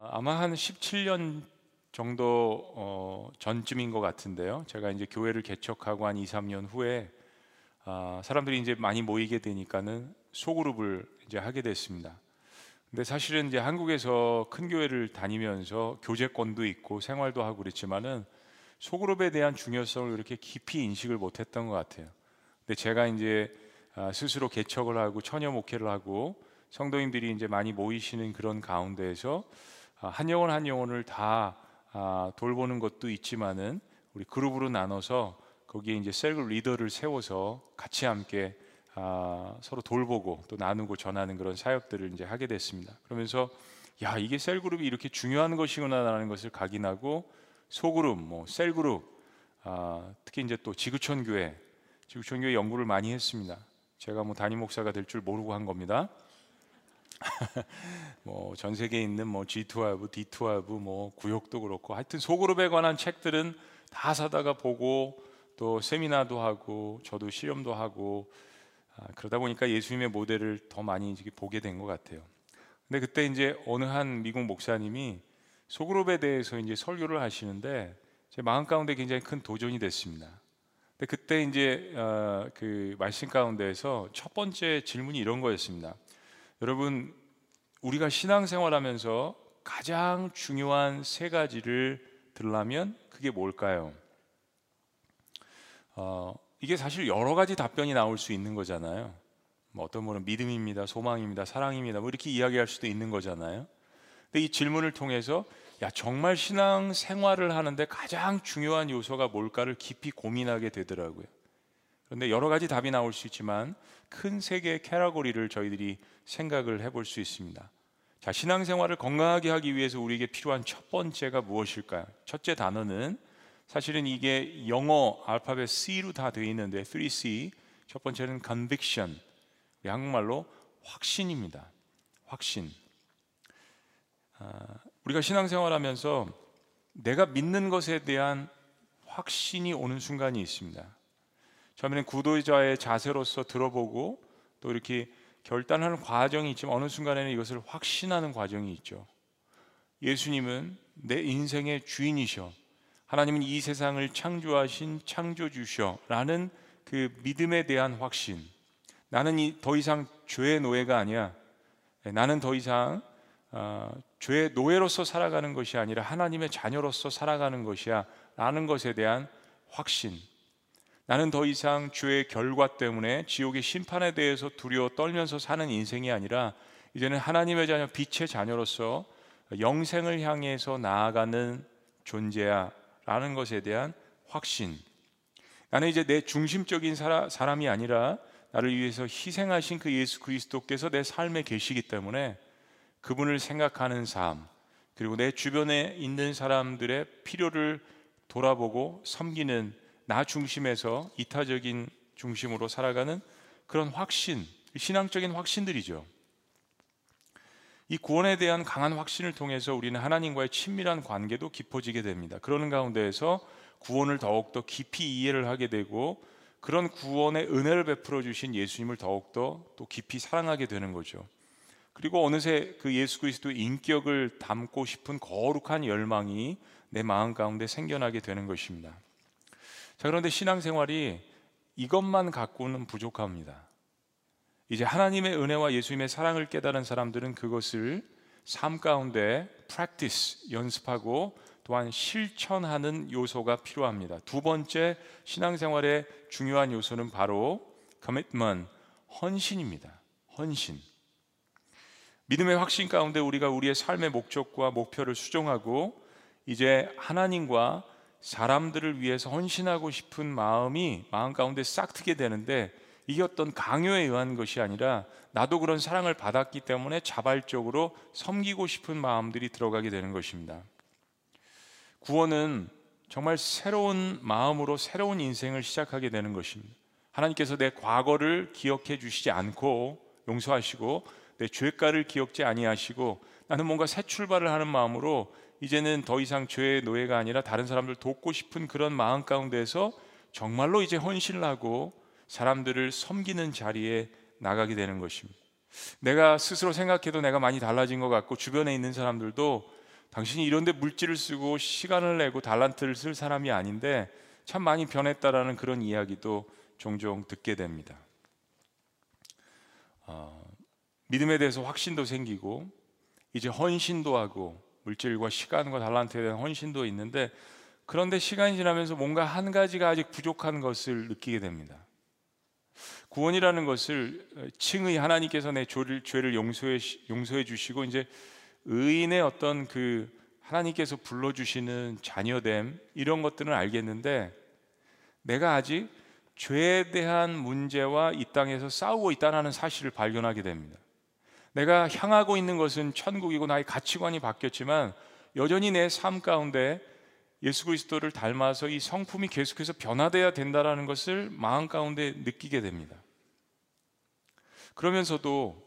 아마 한 17년 정도 어, 전쯤인 것 같은데요. 제가 이제 교회를 개척하고 한 2, 3년 후에 아, 사람들이 이제 많이 모이게 되니까는 소그룹을 이제 하게 됐습니다. 근데 사실은 이제 한국에서 큰 교회를 다니면서 교제권도 있고 생활도 하고 그랬지만은 소그룹에 대한 중요성을 그렇게 깊이 인식을 못했던 것 같아요. 근데 제가 이제 아, 스스로 개척을 하고 처녀 목회를 하고 성도님들이 이제 많이 모이시는 그런 가운데에서 아, 한 영혼 한 영혼을 다 아, 돌보는 것도 있지만은 우리 그룹으로 나눠서 거기에 이제 셀그룹 리더를 세워서 같이 함께 아, 서로 돌보고 또 나누고 전하는 그런 사역들을 이제 하게 됐습니다. 그러면서 야 이게 셀 그룹이 이렇게 중요한 것이구나라는 것을 각인하고 소그룹, 뭐 셀 그룹, 아, 특히 이제 또 지구촌 교회, 지구촌 교회 연구를 많이 했습니다. 제가 뭐 담임 목사가 될 줄 모르고 한 겁니다. 뭐 전 세계에 있는 뭐 G12, D12, 뭐 구역도 그렇고 하여튼 소그룹에 관한 책들은 다 사다가 보고 또 세미나도 하고 저도 실험도 하고 아, 그러다 보니까 예수님의 모델을 더 많이 보게 된 것 같아요. 근데 그때 이제 어느 한 미국 목사님이 소그룹에 대해서 이제 설교를 하시는데 제 마음 가운데 굉장히 큰 도전이 됐습니다. 근데 그때 이제 어, 그 말씀 가운데에서 첫 번째 질문이 이런 거였습니다. 여러분 우리가 신앙생활하면서 가장 중요한 세 가지를 들라면 그게 뭘까요? 어, 이게 사실 여러 가지 답변이 나올 수 있는 거잖아요. 뭐 어떤 분은 믿음입니다, 소망입니다, 사랑입니다, 뭐 이렇게 이야기할 수도 있는 거잖아요. 근데 이 질문을 통해서 야 정말 신앙 생활을 하는데 가장 중요한 요소가 뭘까를 깊이 고민하게 되더라고요. 그런데 여러 가지 답이 나올 수 있지만 큰 세 개의 캐러고리를 저희들이 생각을 해볼 수 있습니다. 자, 신앙생활을 건강하게 하기 위해서 우리에게 필요한 첫 번째가 무엇일까요? 첫째 단어는 사실은 이게 영어 알파벳 C로 다 되어 있는데 3C 첫 번째는 conviction 한국말로 확신입니다. 확신. 아, 우리가 신앙생활하면서 내가 믿는 것에 대한 확신이 오는 순간이 있습니다. 처음에는 구도자의 자세로서 들어보고 또 이렇게 결단하는 과정이 있지만 어느 순간에는 이것을 확신하는 과정이 있죠. 예수님은 내 인생의 주인이셔. 하나님은 이 세상을 창조하신 창조주셔라는 그 믿음에 대한 확신. 나는 더 이상 죄의 노예가 아니야. 나는 더 이상 어, 죄의 노예로서 살아가는 것이 아니라 하나님의 자녀로서 살아가는 것이야. 라는 것에 대한 확신. 나는 더 이상 죄의 결과 때문에 지옥의 심판에 대해서 두려워 떨면서 사는 인생이 아니라 이제는 하나님의 자녀, 빛의 자녀로서 영생을 향해서 나아가는 존재야. 라는 것에 대한 확신. 나는 이제 내 중심적인 사람, 사람이 아니라 나를 위해서 희생하신 그 예수 그리스도께서 내 삶에 계시기 때문에 그분을 생각하는 삶, 그리고 내 주변에 있는 사람들의 필요를 돌아보고 섬기는 나 중심에서 이타적인 중심으로 살아가는 그런 확신, 신앙적인 확신들이죠. 이 구원에 대한 강한 확신을 통해서 우리는 하나님과의 친밀한 관계도 깊어지게 됩니다. 그러는 가운데에서 구원을 더욱더 깊이 이해를 하게 되고 그런 구원의 은혜를 베풀어 주신 예수님을 더욱더 또 깊이 사랑하게 되는 거죠. 그리고 어느새 그 예수 그리스도의 인격을 담고 싶은 거룩한 열망이 내 마음 가운데 생겨나게 되는 것입니다. 자, 그런데 신앙생활이 이것만 갖고는 부족합니다. 이제 하나님의 은혜와 예수님의 사랑을 깨달은 사람들은 그것을 삶 가운데 practice 연습하고 또한 실천하는 요소가 필요합니다. 두 번째 신앙생활의 중요한 요소는 바로 commitment, 헌신입니다. 헌신. 믿음의 확신 가운데 우리가 우리의 삶의 목적과 목표를 수정하고 이제 하나님과 사람들을 위해서 헌신하고 싶은 마음이 마음 가운데 싹 트게 되는데 이게 어떤 강요에 의한 것이 아니라 나도 그런 사랑을 받았기 때문에 자발적으로 섬기고 싶은 마음들이 들어가게 되는 것입니다. 구원은 정말 새로운 마음으로 새로운 인생을 시작하게 되는 것입니다. 하나님께서 내 과거를 기억해 주시지 않고 용서하시고 내 죄가를 기억지 아니하시고 나는 뭔가 새 출발을 하는 마음으로 이제는 더 이상 죄의 노예가 아니라 다른 사람들 돕고 싶은 그런 마음 가운데서 정말로 이제 헌신을 하고 사람들을 섬기는 자리에 나가게 되는 것입니다. 내가 스스로 생각해도 내가 많이 달라진 것 같고 주변에 있는 사람들도 당신이 이런데 물질을 쓰고 시간을 내고 달란트를 쓸 사람이 아닌데 참 많이 변했다라는 그런 이야기도 종종 듣게 됩니다. 어, 믿음에 대해서 확신도 생기고 이제 헌신도 하고 물질과 시간과 달란트에 대한 헌신도 있는데 그런데 시간이 지나면서 뭔가 한 가지가 아직 부족한 것을 느끼게 됩니다. 구원이라는 것을 칭의 하나님께서 내 죄를, 죄를 용서해, 용서해 주시고 이제 의인의 어떤 그 하나님께서 불러주시는 자녀됨 이런 것들은 알겠는데 내가 아직 죄에 대한 문제와 이 땅에서 싸우고 있다는 사실을 발견하게 됩니다. 내가 향하고 있는 것은 천국이고 나의 가치관이 바뀌었지만 여전히 내 삶 가운데 예수 그리스도를 닮아서 이 성품이 계속해서 변화돼야 된다라는 것을 마음 가운데 느끼게 됩니다. 그러면서도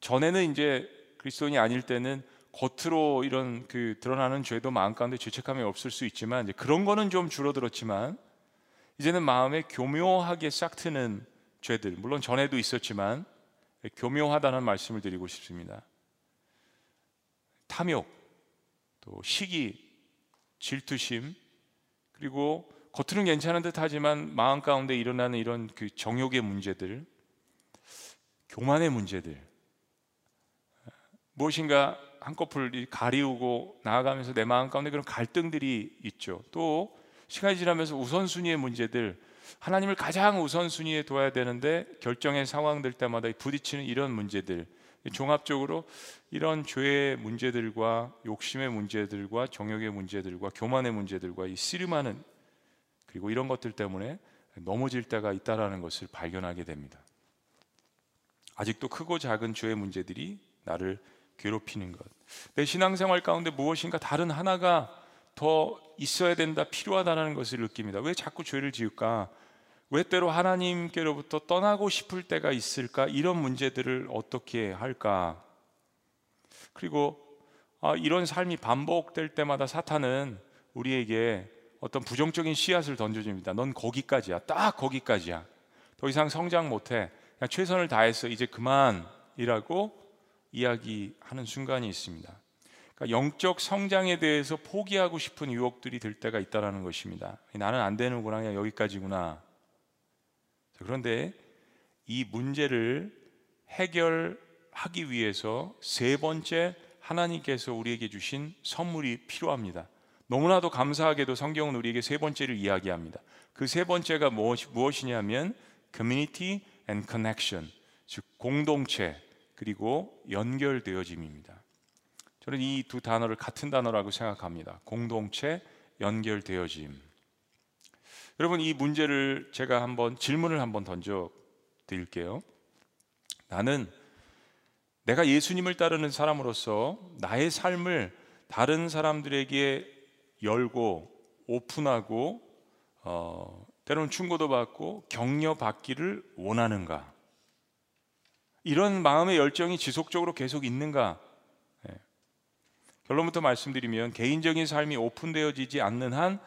전에는 이제 그리스도인이 아닐 때는 겉으로 이런 그 드러나는 죄도 마음 가운데 죄책감이 없을 수 있지만 이제 그런 거는 좀 줄어들었지만 이제는 마음에 교묘하게 싹트는 죄들 물론 전에도 있었지만 교묘하다는 말씀을 드리고 싶습니다. 탐욕, 또 시기, 질투심, 그리고 겉으로는 괜찮은 듯하지만 마음 가운데 일어나는 이런 그 정욕의 문제들, 교만의 문제들, 무엇인가 한꺼풀 가리우고 나아가면서 내 마음 가운데 그런 갈등들이 있죠. 또 시간이 지나면서 우선순위의 문제들, 하나님을 가장 우선순위에 둬야 되는데 결정의 상황들 때마다 부딪히는 이런 문제들 종합적으로 이런 죄의 문제들과 욕심의 문제들과 정욕의 문제들과 교만의 문제들과 이 씨름하는 그리고 이런 것들 때문에 넘어질 때가 있다라는 것을 발견하게 됩니다. 아직도 크고 작은 죄의 문제들이 나를 괴롭히는 것. 내 신앙생활 가운데 무엇인가 다른 하나가 더 있어야 된다, 필요하다는 것을 느낍니다. 왜 자꾸 죄를 지을까? 왜 때로 하나님께로부터 떠나고 싶을 때가 있을까? 이런 문제들을 어떻게 할까? 그리고 아, 이런 삶이 반복될 때마다 사탄은 우리에게 어떤 부정적인 씨앗을 던져줍니다. 넌 거기까지야. 딱 거기까지야. 더 이상 성장 못해. 그냥 최선을 다해서 이제 그만이라고 이야기하는 순간이 있습니다. 그러니까 영적 성장에 대해서 포기하고 싶은 유혹들이 들 때가 있다는 것입니다. 나는 안 되는구나. 그냥 여기까지구나. 그런데 이 문제를 해결하기 위해서 세 번째 하나님께서 우리에게 주신 선물이 필요합니다. 너무나도 감사하게도 성경은 우리에게 세 번째를 이야기합니다. 그 세 번째가 무엇, 이냐면 community and connection, 즉 공동체 그리고 연결되어짐입니다. 저는 이 두 단어를 같은 단어라고 생각합니다. 공동체, 연결되어짐. 여러분 이 문제를 제가 한번 질문을 한번 던져 드릴게요. 나는 내가 예수님을 따르는 사람으로서 나의 삶을 다른 사람들에게 열고 오픈하고 어, 때로는 충고도 받고 격려 받기를 원하는가? 이런 마음의 열정이 지속적으로 계속 있는가? 네. 결론부터 말씀드리면 개인적인 삶이 오픈되어지지 않는 한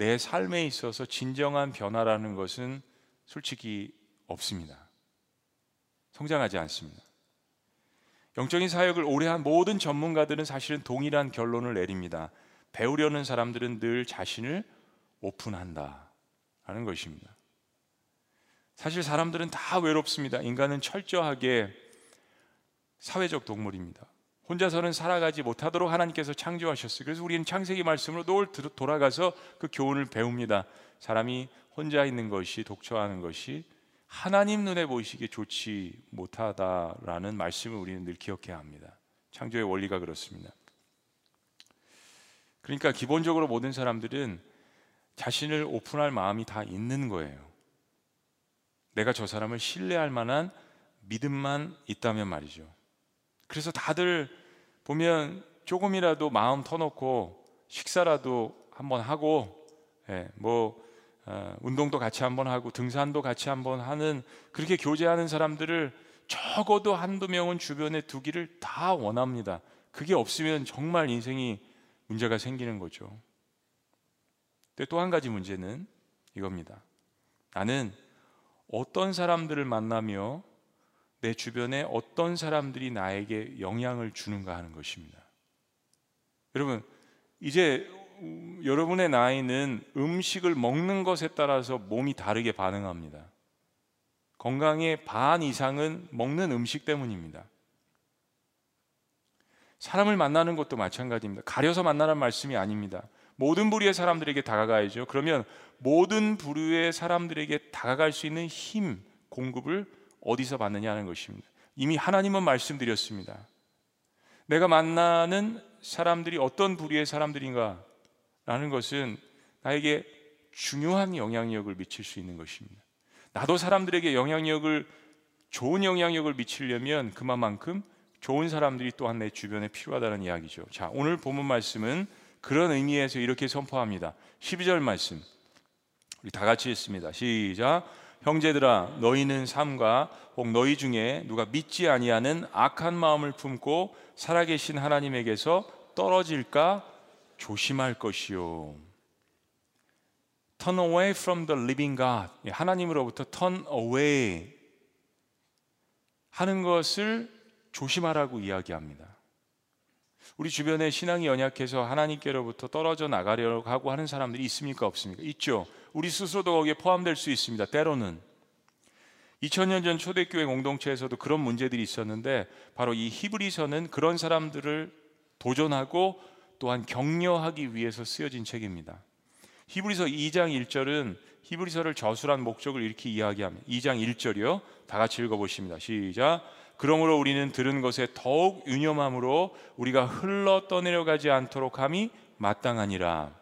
내 삶에 있어서 진정한 변화라는 것은 솔직히 없습니다. 성장하지 않습니다. 영적인 사역을 오래 한 모든 전문가들은 사실은 동일한 결론을 내립니다. 배우려는 사람들은 늘 자신을 오픈한다. 라는 것입니다. 사실 사람들은 다 외롭습니다. 인간은 철저하게 사회적 동물입니다. 혼자서는 살아가지 못하도록 하나님께서 창조하셨어요. 그래서 우리는 창세기 말씀으로 늘 돌아가서 그 교훈을 배웁니다. 사람이 혼자 있는 것이 독처하는 것이 하나님 눈에 보이시기에 좋지 못하다라는 말씀을 우리는 늘 기억해야 합니다. 창조의 원리가 그렇습니다. 그러니까 기본적으로 모든 사람들은 자신을 오픈할 마음이 다 있는 거예요. 내가 저 사람을 신뢰할 만한 믿음만 있다면 말이죠. 그래서 다들 보면 조금이라도 마음 터놓고 식사라도 한번 하고 예, 뭐 어, 운동도 같이 한번 하고 등산도 같이 한번 하는 그렇게 교제하는 사람들을 적어도 한두 명은 주변에 두기를 다 원합니다. 그게 없으면 정말 인생이 문제가 생기는 거죠. 근데 또 한 가지 문제는 이겁니다. 나는 어떤 사람들을 만나며 내 주변에 어떤 사람들이 나에게 영향을 주는가 하는 것입니다. 여러분 이제 여러분의 나이는 음식을 먹는 것에 따라서 몸이 다르게 반응합니다. 건강의 반 이상은 먹는 음식 때문입니다. 사람을 만나는 것도 마찬가지입니다. 가려서 만나는 말씀이 아닙니다. 모든 부류의 사람들에게 다가가야죠. 그러면 모든 부류의 사람들에게 다가갈 수 있는 힘 공급을 어디서 받느냐 하는 것입니다. 이미 하나님은 말씀드렸습니다. 내가 만나는 사람들이 어떤 부류의 사람들인가 라는 것은 나에게 중요한 영향력을 미칠 수 있는 것입니다. 나도 사람들에게 영향력을 좋은 영향력을 미치려면 그만큼 좋은 사람들이 또한 내 주변에 필요하다는 이야기죠. 자, 오늘 본문 말씀은 그런 의미에서 이렇게 선포합니다. 12절 말씀. 우리 다 같이 읽습니다. 시작. 형제들아 너희는 삶과 혹 너희 중에 누가 믿지 아니하는 악한 마음을 품고 살아계신 하나님에게서 떨어질까 조심할 것이요. Turn away from the living God. 예, 하나님으로부터 turn away 하는 것을 조심하라고 이야기합니다. 우리 주변에 신앙이 연약해서 하나님께로부터 떨어져 나가려고 하는 사람들이 있습니까? 없습니까? 있죠. 우리 스스로도 거기에 포함될 수 있습니다. 때로는 2000년 전 초대교회 공동체에서도 그런 문제들이 있었는데 바로 이 히브리서는 그런 사람들을 도전하고 또한 격려하기 위해서 쓰여진 책입니다. 히브리서 2장 1절은 히브리서를 저술한 목적을 이렇게 이야기합니다. 2장 1절이요. 다 같이 읽어 보십니다. 시작. 그러므로 우리는 들은 것에 더욱 유념함으로 우리가 흘러 떠내려가지 않도록 함이 마땅하니라.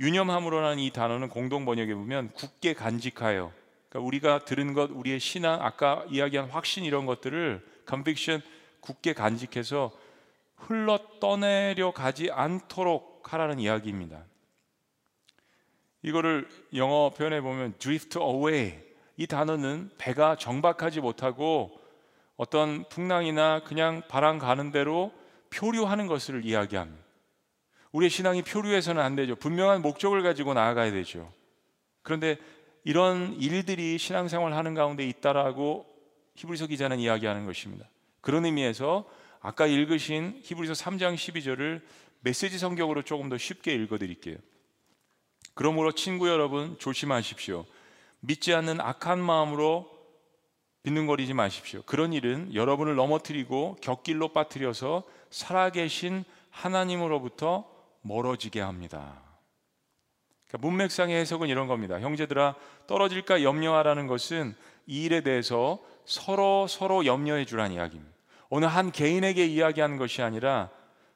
유념함으로라는 이 단어는 공동 번역에 보면 굳게 간직하여. 그러니까 우리가 들은 것, 우리의 신앙, 아까 이야기한 확신 이런 것들을 conviction 굳게 간직해서 흘러 떠내려 가지 않도록 하라는 이야기입니다. 이거를 영어 표현해 보면 drift away 이 단어는 배가 정박하지 못하고 어떤 풍랑이나 그냥 바람 가는 대로 표류하는 것을 이야기합니다. 우리의 신앙이 표류해서는 안 되죠. 분명한 목적을 가지고 나아가야 되죠. 그런데 이런 일들이 신앙생활 하는 가운데 있다라고 히브리서 기자는 이야기하는 것입니다. 그런 의미에서 아까 읽으신 히브리서 3장 12절을 메시지 성경으로 조금 더 쉽게 읽어 드릴게요. 그러므로 친구 여러분 조심하십시오. 믿지 않는 악한 마음으로 빗는거리지 마십시오. 그런 일은 여러분을 넘어뜨리고 격길로 빠뜨려서 살아계신 하나님으로부터 멀어지게 합니다. 그러니까 문맥상의 해석은 이런 겁니다. 형제들아 떨어질까 염려하라는 것은 이 일에 대해서 서로 서로 염려해 주라는 이야기입니다. 어느 한 개인에게 이야기하는 것이 아니라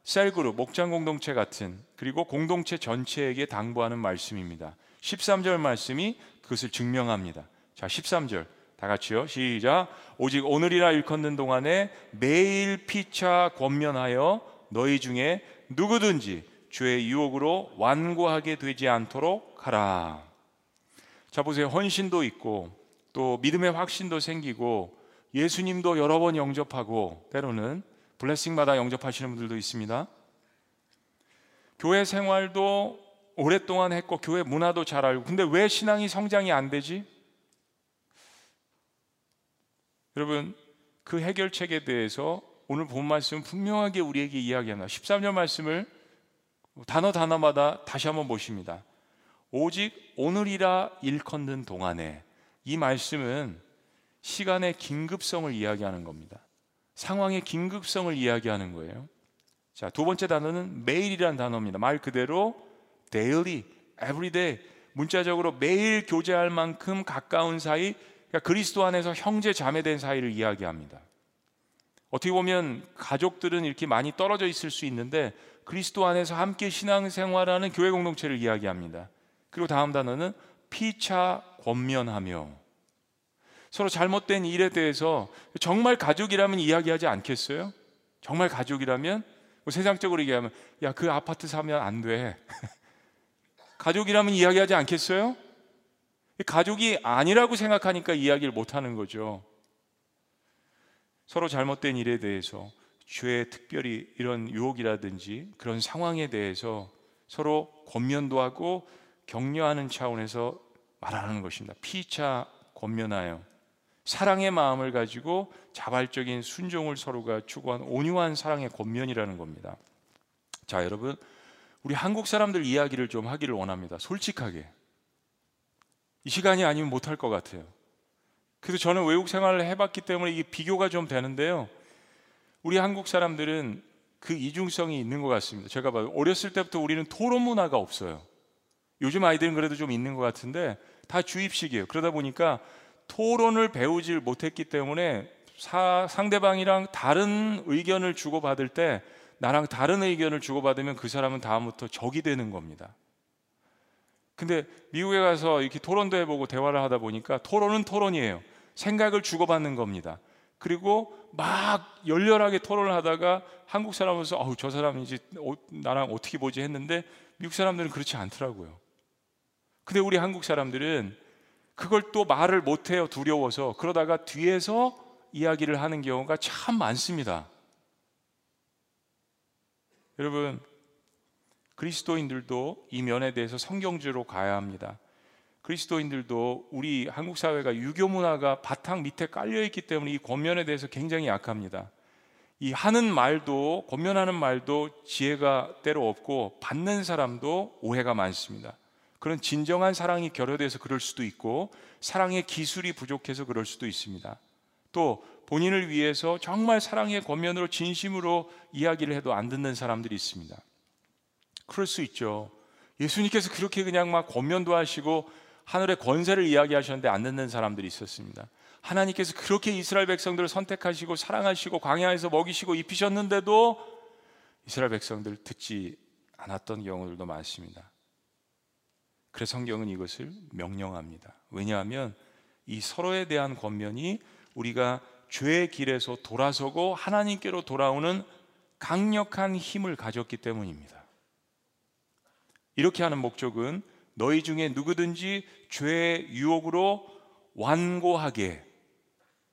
셀그룹, 목장 공동체 같은 그리고 공동체 전체에게 당부하는 말씀입니다. 13절 말씀이 그것을 증명합니다. 자, 13절 다 같이요. 시작. 오직 오늘이라 일컫는 동안에 매일 피차 권면하여 너희 중에 누구든지 주의 유혹으로 완고하게 되지 않도록 하라. 자 보세요. 헌신도 있고 또 믿음의 확신도 생기고 예수님도 여러 번 영접하고 때로는 블레싱마다 영접하시는 분들도 있습니다. 교회 생활도 오랫동안 했고 교회 문화도 잘 알고 근데 왜 신앙이 성장이 안 되지? 여러분 그 해결책에 대해서 오늘 본 말씀 분명하게 우리에게 이야기합니다. 13절 말씀을 단어 단어마다 다시 한번 보십니다. 오직 오늘이라 일컫는 동안에 이 말씀은 시간의 긴급성을 이야기하는 겁니다. 상황의 긴급성을 이야기하는 거예요. 자, 두 번째 단어는 매일이라는 단어입니다. 말 그대로 daily, everyday 문자적으로 매일 교제할 만큼 가까운 사이 그러니까 그리스도 안에서 형제 자매된 사이를 이야기합니다. 어떻게 보면 가족들은 이렇게 많이 떨어져 있을 수 있는데 그리스도 안에서 함께 신앙생활하는 교회 공동체를 이야기합니다. 그리고 다음 단어는 피차 권면하며 서로 잘못된 일에 대해서 정말 가족이라면 이야기하지 않겠어요? 정말 가족이라면 뭐 세상적으로 얘기하면 야 그 아파트 사면 안 돼. 가족이라면 이야기하지 않겠어요? 가족이 아니라고 생각하니까 이야기를 못 하는 거죠. 서로 잘못된 일에 대해서 죄 특별히 이런 유혹이라든지 그런 상황에 대해서 서로 권면도 하고 격려하는 차원에서 말하는 것입니다. 피차 권면하여 사랑의 마음을 가지고 자발적인 순종을 서로가 추구한 온유한 사랑의 권면이라는 겁니다. 자, 여러분, 우리 한국 사람들 이야기를 좀 하기를 원합니다. 솔직하게. 이 시간이 아니면 못할 것 같아요. 그래서 저는 외국 생활을 해봤기 때문에 이게 비교가 좀 되는데요. 우리 한국 사람들은 그 이중성이 있는 것 같습니다. 제가 봐요. 어렸을 때부터 우리는 토론 문화가 없어요. 요즘 아이들은 그래도 좀 있는 것 같은데 다 주입식이에요. 그러다 보니까 토론을 배우질 못했기 때문에 사, 상대방이랑 다른 의견을 주고받을 때 나랑 다른 의견을 주고받으면 그 사람은 다음부터 적이 되는 겁니다. 근데 미국에 가서 이렇게 토론도 해보고 대화를 하다 보니까 토론은 토론이에요. 생각을 주고받는 겁니다. 그리고 막 열렬하게 토론을 하다가 한국 사람으로서 아우 저 사람이 이제 어, 나랑 어떻게 보지 했는데 미국 사람들은 그렇지 않더라고요. 근데 우리 한국 사람들은 그걸 또 말을 못 해요 두려워서 그러다가 뒤에서 이야기를 하는 경우가 참 많습니다. 여러분 그리스도인들도 이 면에 대해서 성경주로 가야 합니다. 그리스도인들도 우리 한국 사회가 유교 문화가 바탕 밑에 깔려 있기 때문에 이 권면에 대해서 굉장히 약합니다. 이 하는 말도 권면하는 말도 지혜가 때로 없고 받는 사람도 오해가 많습니다. 그런 진정한 사랑이 결여돼서 그럴 수도 있고 사랑의 기술이 부족해서 그럴 수도 있습니다. 또 본인을 위해서 정말 사랑의 권면으로 진심으로 이야기를 해도 안 듣는 사람들이 있습니다. 그럴 수 있죠. 예수님께서 그렇게 그냥 막 권면도 하시고 하늘의 권세를 이야기하셨는데 안 듣는 사람들이 있었습니다. 하나님께서 그렇게 이스라엘 백성들을 선택하시고 사랑하시고 광야에서 먹이시고 입히셨는데도 이스라엘 백성들 듣지 않았던 경우들도 많습니다. 그래서 성경은 이것을 명령합니다. 왜냐하면 이 서로에 대한 권면이 우리가 죄의 길에서 돌아서고 하나님께로 돌아오는 강력한 힘을 가졌기 때문입니다. 이렇게 하는 목적은 너희 중에 누구든지 죄의 유혹으로 완고하게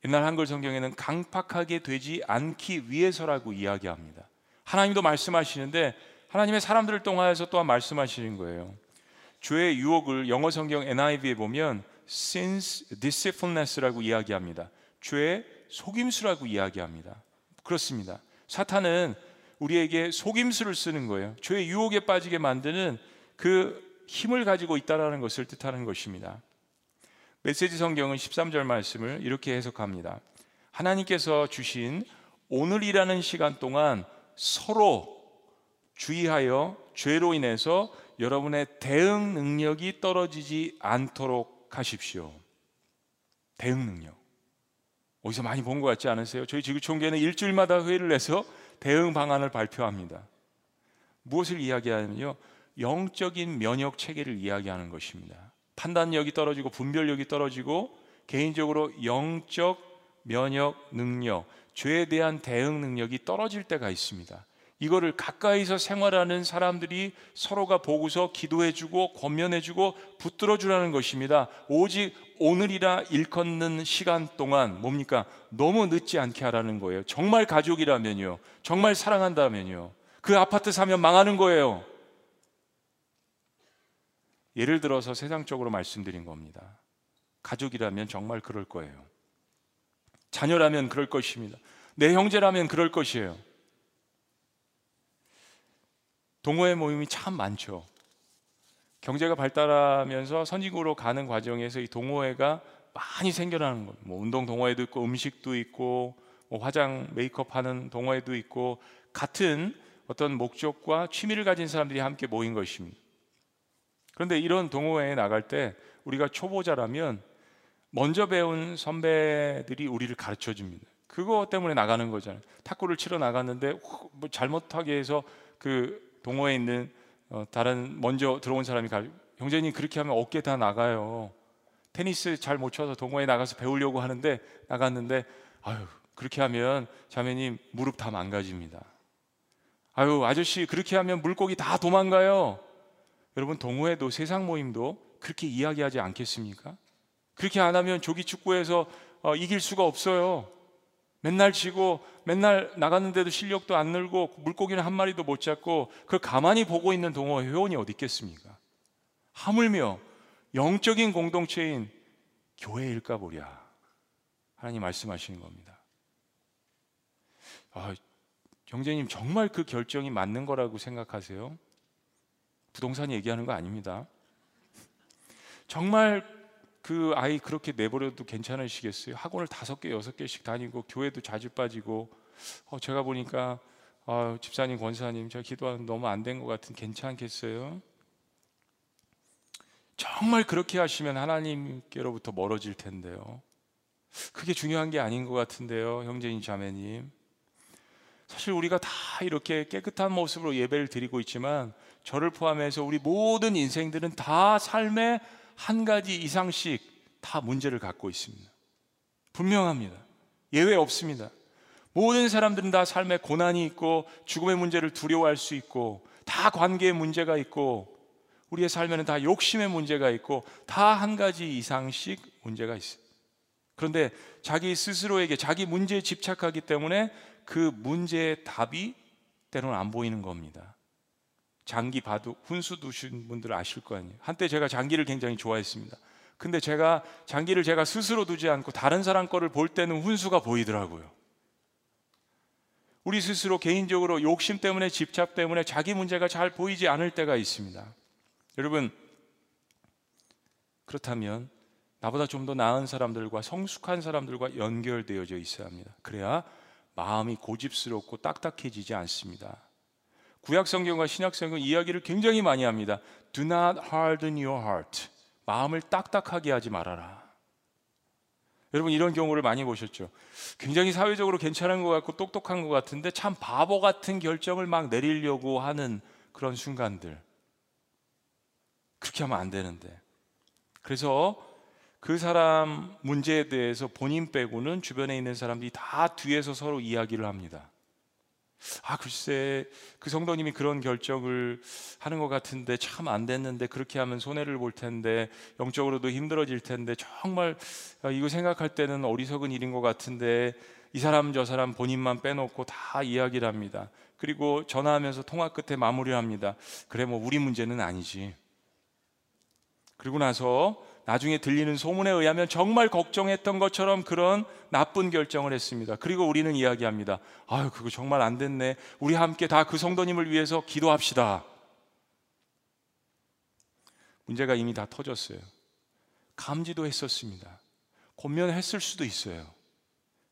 옛날 한글 성경에는 강팍하게 되지 않기 위해서라고 이야기합니다. 하나님도 말씀하시는데 하나님의 사람들을 통하여서 또한 말씀하시는 거예요. 죄의 유혹을 영어 성경 NIV에 보면 sin's deceitfulness라고 이야기합니다. 죄의 속임수라고 이야기합니다. 그렇습니다. 사탄은 우리에게 속임수를 쓰는 거예요. 죄의 유혹에 빠지게 만드는 그 힘을 가지고 있다라는 것을 뜻하는 것입니다. 메시지 성경은 13절 말씀을 이렇게 해석합니다. 하나님께서 주신 오늘이라는 시간 동안 서로 주의하여 죄로 인해서 여러분의 대응 능력이 떨어지지 않도록 하십시오. 대응 능력. 어디서 많이 본 것 같지 않으세요? 저희 지구총계는 일주일마다 회의를 해서 대응 방안을 발표합니다. 무엇을 이야기하냐면요. 영적인 면역 체계를 이야기하는 것입니다. 판단력이 떨어지고 분별력이 떨어지고 개인적으로 영적 면역 능력, 죄에 대한 대응 능력이 떨어질 때가 있습니다. 이거를 가까이서 생활하는 사람들이 서로가 보고서 기도해주고 권면해주고 붙들어주라는 것입니다. 오직 오늘이라 일컫는 시간 동안 뭡니까? 너무 늦지 않게 하라는 거예요. 정말 가족이라면요. 정말 사랑한다면요. 그 아파트 사면 망하는 거예요. 예를 들어서 세상적으로 말씀드린 겁니다. 가족이라면 정말 그럴 거예요. 자녀라면 그럴 것입니다. 내 형제라면 그럴 것이에요. 동호회 모임이 참 많죠. 경제가 발달하면서 선진국으로 가는 과정에서 이 동호회가 많이 생겨나는 거예요. 뭐 운동 동호회도 있고 음식도 있고 뭐 화장 메이크업 하는 동호회도 있고 같은 어떤 목적과 취미를 가진 사람들이 함께 모인 것입니다. 그런데 이런 동호회에 나갈 때 우리가 초보자라면 먼저 배운 선배들이 우리를 가르쳐 줍니다. 그거 때문에 나가는 거잖아요. 탁구를 치러 나갔는데 뭐 잘못하게 해서 그 동호회에 있는 어, 다른 먼저 들어온 사람이 가 형제님 그렇게 하면 어깨 다 나가요. 테니스 잘 못 쳐서 동호회 나가서 배우려고 하는데 나갔는데 아유 그렇게 하면 자매님 무릎 다 망가집니다. 아유 아저씨 그렇게 하면 물고기 다 도망가요. 여러분 동호회도 세상 모임도 그렇게 이야기하지 않겠습니까? 그렇게 안 하면 조기 축구에서 어, 이길 수가 없어요. 맨날 지고 맨날 나갔는데도 실력도 안 늘고 물고기는 한 마리도 못 잡고 그걸 가만히 보고 있는 동호 회원이 어디 있겠습니까? 하물며 영적인 공동체인 교회일까 보랴. 하나님 말씀하시는 겁니다. 아, 경제님 정말 그 결정이 맞는 거라고 생각하세요? 부동산 얘기하는 거 아닙니다. 정말 그 아이 그렇게 내버려도 괜찮으시겠어요? 학원을 다섯 개, 여섯 개씩 다니고 교회도 자주 빠지고 어, 제가 보니까 어, 집사님, 권사님, 제가 기도하는 너무 안 된 것 같은 괜찮겠어요? 정말 그렇게 하시면 하나님께로부터 멀어질 텐데요. 그게 중요한 게 아닌 것 같은데요, 형제님, 자매님. 사실 우리가 다 이렇게 깨끗한 모습으로 예배를 드리고 있지만 저를 포함해서 우리 모든 인생들은 다 삶의 한 가지 이상씩 다 문제를 갖고 있습니다. 분명합니다. 예외 없습니다. 모든 사람들은 다 삶에 고난이 있고 죽음의 문제를 두려워할 수 있고 다 관계의 문제가 있고 우리의 삶에는 다 욕심의 문제가 있고 다 한 가지 이상씩 문제가 있어요. 그런데 자기 스스로에게 자기 문제에 집착하기 때문에 그 문제의 답이 때로는 안 보이는 겁니다. 장기 바둑 훈수 두신 분들 아실 거 아니에요. 한때 제가 장기를 굉장히 좋아했습니다. 근데 제가 장기를 제가 스스로 두지 않고 다른 사람 거를 볼 때는 훈수가 보이더라고요. 우리 스스로 개인적으로 욕심 때문에 집착 때문에 자기 문제가 잘 보이지 않을 때가 있습니다. 여러분 그렇다면 나보다 좀 더 나은 사람들과 성숙한 사람들과 연결되어져 있어야 합니다. 그래야 마음이 고집스럽고 딱딱해지지 않습니다. 구약 성경과 신약 성경 이야기를 굉장히 많이 합니다. Do not harden your heart. 마음을 딱딱하게 하지 말아라. 여러분 이런 경우를 많이 보셨죠. 굉장히 사회적으로 괜찮은 것 같고 똑똑한 것 같은데 참 바보 같은 결정을 막 내리려고 하는 그런 순간들. 그렇게 하면 안 되는데. 그래서 그 사람 문제에 대해서 본인 빼고는 주변에 있는 사람들이 다 뒤에서 서로 이야기를 합니다. 아, 글쎄, 그 성도님이 그런 결정을 하는 것 같은데 참 안 됐는데 그렇게 하면 손해를 볼 텐데 영적으로도 힘들어질 텐데 정말 아, 이거 생각할 때는 어리석은 일인 것 같은데 이 사람 저 사람 본인만 빼놓고 다 이야기를 합니다. 그리고 전화하면서 통화 끝에 마무리를 합니다. 그래, 뭐 우리 문제는 아니지. 그리고 나서 나중에 들리는 소문에 의하면 정말 걱정했던 것처럼 그런 나쁜 결정을 했습니다. 그리고 우리는 이야기합니다. 아유, 그거 정말 안 됐네. 우리 함께 다 그 성도님을 위해서 기도합시다. 문제가 이미 다 터졌어요. 감지도 했었습니다. 권면했을 수도 있어요.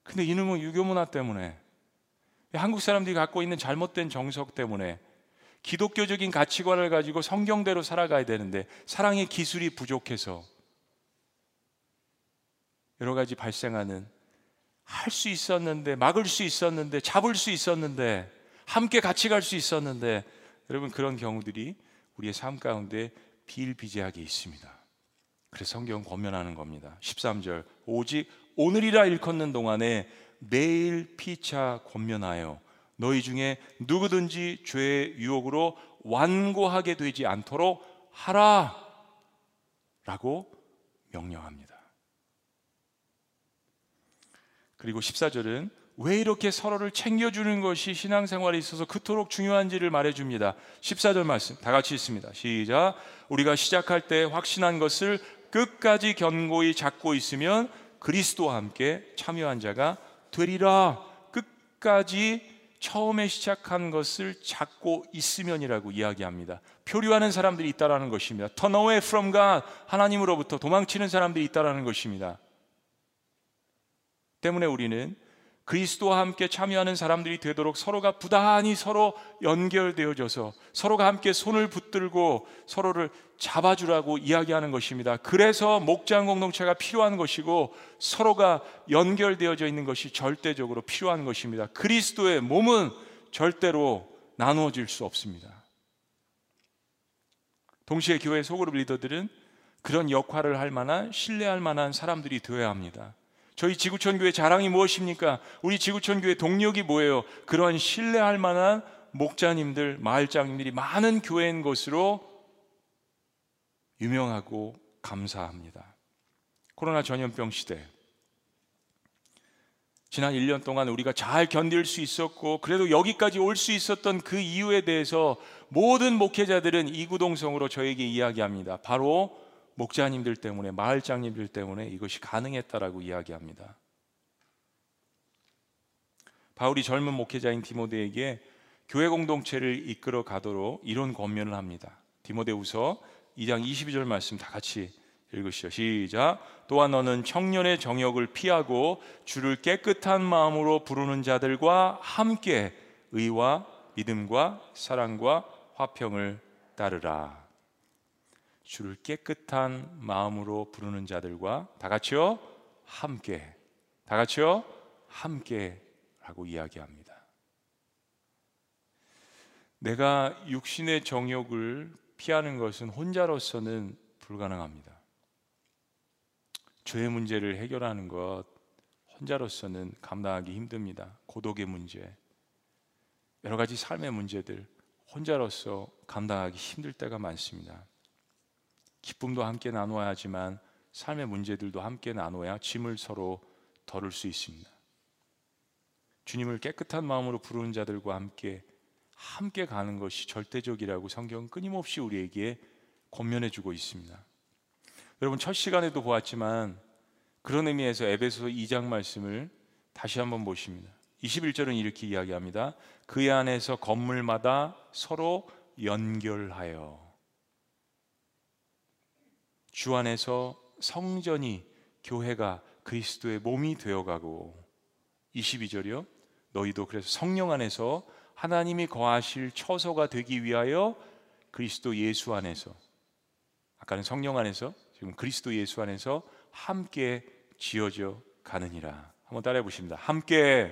근데 이놈은 유교 문화 때문에 한국 사람들이 갖고 있는 잘못된 정석 때문에 기독교적인 가치관을 가지고 성경대로 살아가야 되는데 사랑의 기술이 부족해서 여러 가지 발생하는 할 수 있었는데 막을 수 있었는데 잡을 수 있었는데 함께 같이 갈 수 있었는데 여러분 그런 경우들이 우리의 삶 가운데 비일비재하게 있습니다. 그래서 성경 권면하는 겁니다. 13절 오직 오늘이라 일컫는 동안에 매일 피차 권면하여 너희 중에 누구든지 죄의 유혹으로 완고하게 되지 않도록 하라 라고 명령합니다. 그리고 14절은 왜 이렇게 서로를 챙겨주는 것이 신앙생활에 있어서 그토록 중요한지를 말해줍니다. 14절 말씀 다 같이 있습니다. 시작. 우리가 시작할 때 확신한 것을 끝까지 견고히 잡고 있으면 그리스도와 함께 참여한 자가 되리라. 끝까지 처음에 시작한 것을 잡고 있으면이라고 이야기합니다. 표류하는 사람들이 있다라는 것입니다. Turn away from God. 하나님으로부터 도망치는 사람들이 있다라는 것입니다. 때문에 우리는 그리스도와 함께 참여하는 사람들이 되도록 서로가 부단히 서로 연결되어져서 서로가 함께 손을 붙들고 서로를 잡아주라고 이야기하는 것입니다. 그래서 목장 공동체가 필요한 것이고 서로가 연결되어져 있는 것이 절대적으로 필요한 것입니다. 그리스도의 몸은 절대로 나누어질 수 없습니다. 동시에 교회 소그룹 리더들은 그런 역할을 할 만한 신뢰할 만한 사람들이 되어야 합니다. 저희 지구촌 교회 자랑이 무엇입니까? 우리 지구촌 교회 동력이 뭐예요? 그런 신뢰할 만한 목자님들, 마을장님들이 많은 교회인 것으로 유명하고 감사합니다. 코로나 전염병 시대. 지난 1년 동안 우리가 잘 견딜 수 있었고, 그래도 여기까지 올 수 있었던 그 이유에 대해서 모든 목회자들은 이구동성으로 저에게 이야기합니다. 바로 목자님들 때문에 마을장님들 때문에 이것이 가능했다라고 이야기합니다. 바울이 젊은 목회자인 디모데에게 교회 공동체를 이끌어 가도록 이런 권면을 합니다. 디모데후서 2장 22절 말씀 다 같이 읽으시죠. 시작. 또한 너는 청년의 정욕을 피하고 주를 깨끗한 마음으로 부르는 자들과 함께 의와 믿음과 사랑과 화평을 따르라. 주를 깨끗한 마음으로 부르는 자들과 다 같이요 함께 다 같이요 함께라고 이야기합니다. 내가 육신의 정욕을 피하는 것은 혼자로서는 불가능합니다. 죄의 문제를 해결하는 것 혼자로서는 감당하기 힘듭니다. 고독의 문제, 여러 가지 삶의 문제들 혼자로서 감당하기 힘들 때가 많습니다. 기쁨도 함께 나눠야 하지만 삶의 문제들도 함께 나눠야 짐을 서로 덜을 수 있습니다. 주님을 깨끗한 마음으로 부르는 자들과 함께 함께 가는 것이 절대적이라고 성경은 끊임없이 우리에게 권면해 주고 있습니다. 여러분 첫 시간에도 보았지만 그런 의미에서 에베소 2장 말씀을 다시 한번 보십니다. 21절은 이렇게 이야기합니다. 그 안에서 건물마다 서로 연결하여 주 안에서 성전이 교회가 그리스도의 몸이 되어가고 22절이요. 너희도 그래서 성령 안에서 하나님이 거하실 처소가 되기 위하여 그리스도 예수 안에서 아까는 성령 안에서 지금 그리스도 예수 안에서 함께 지어져 가느니라. 한번 따라해 보십니다. 함께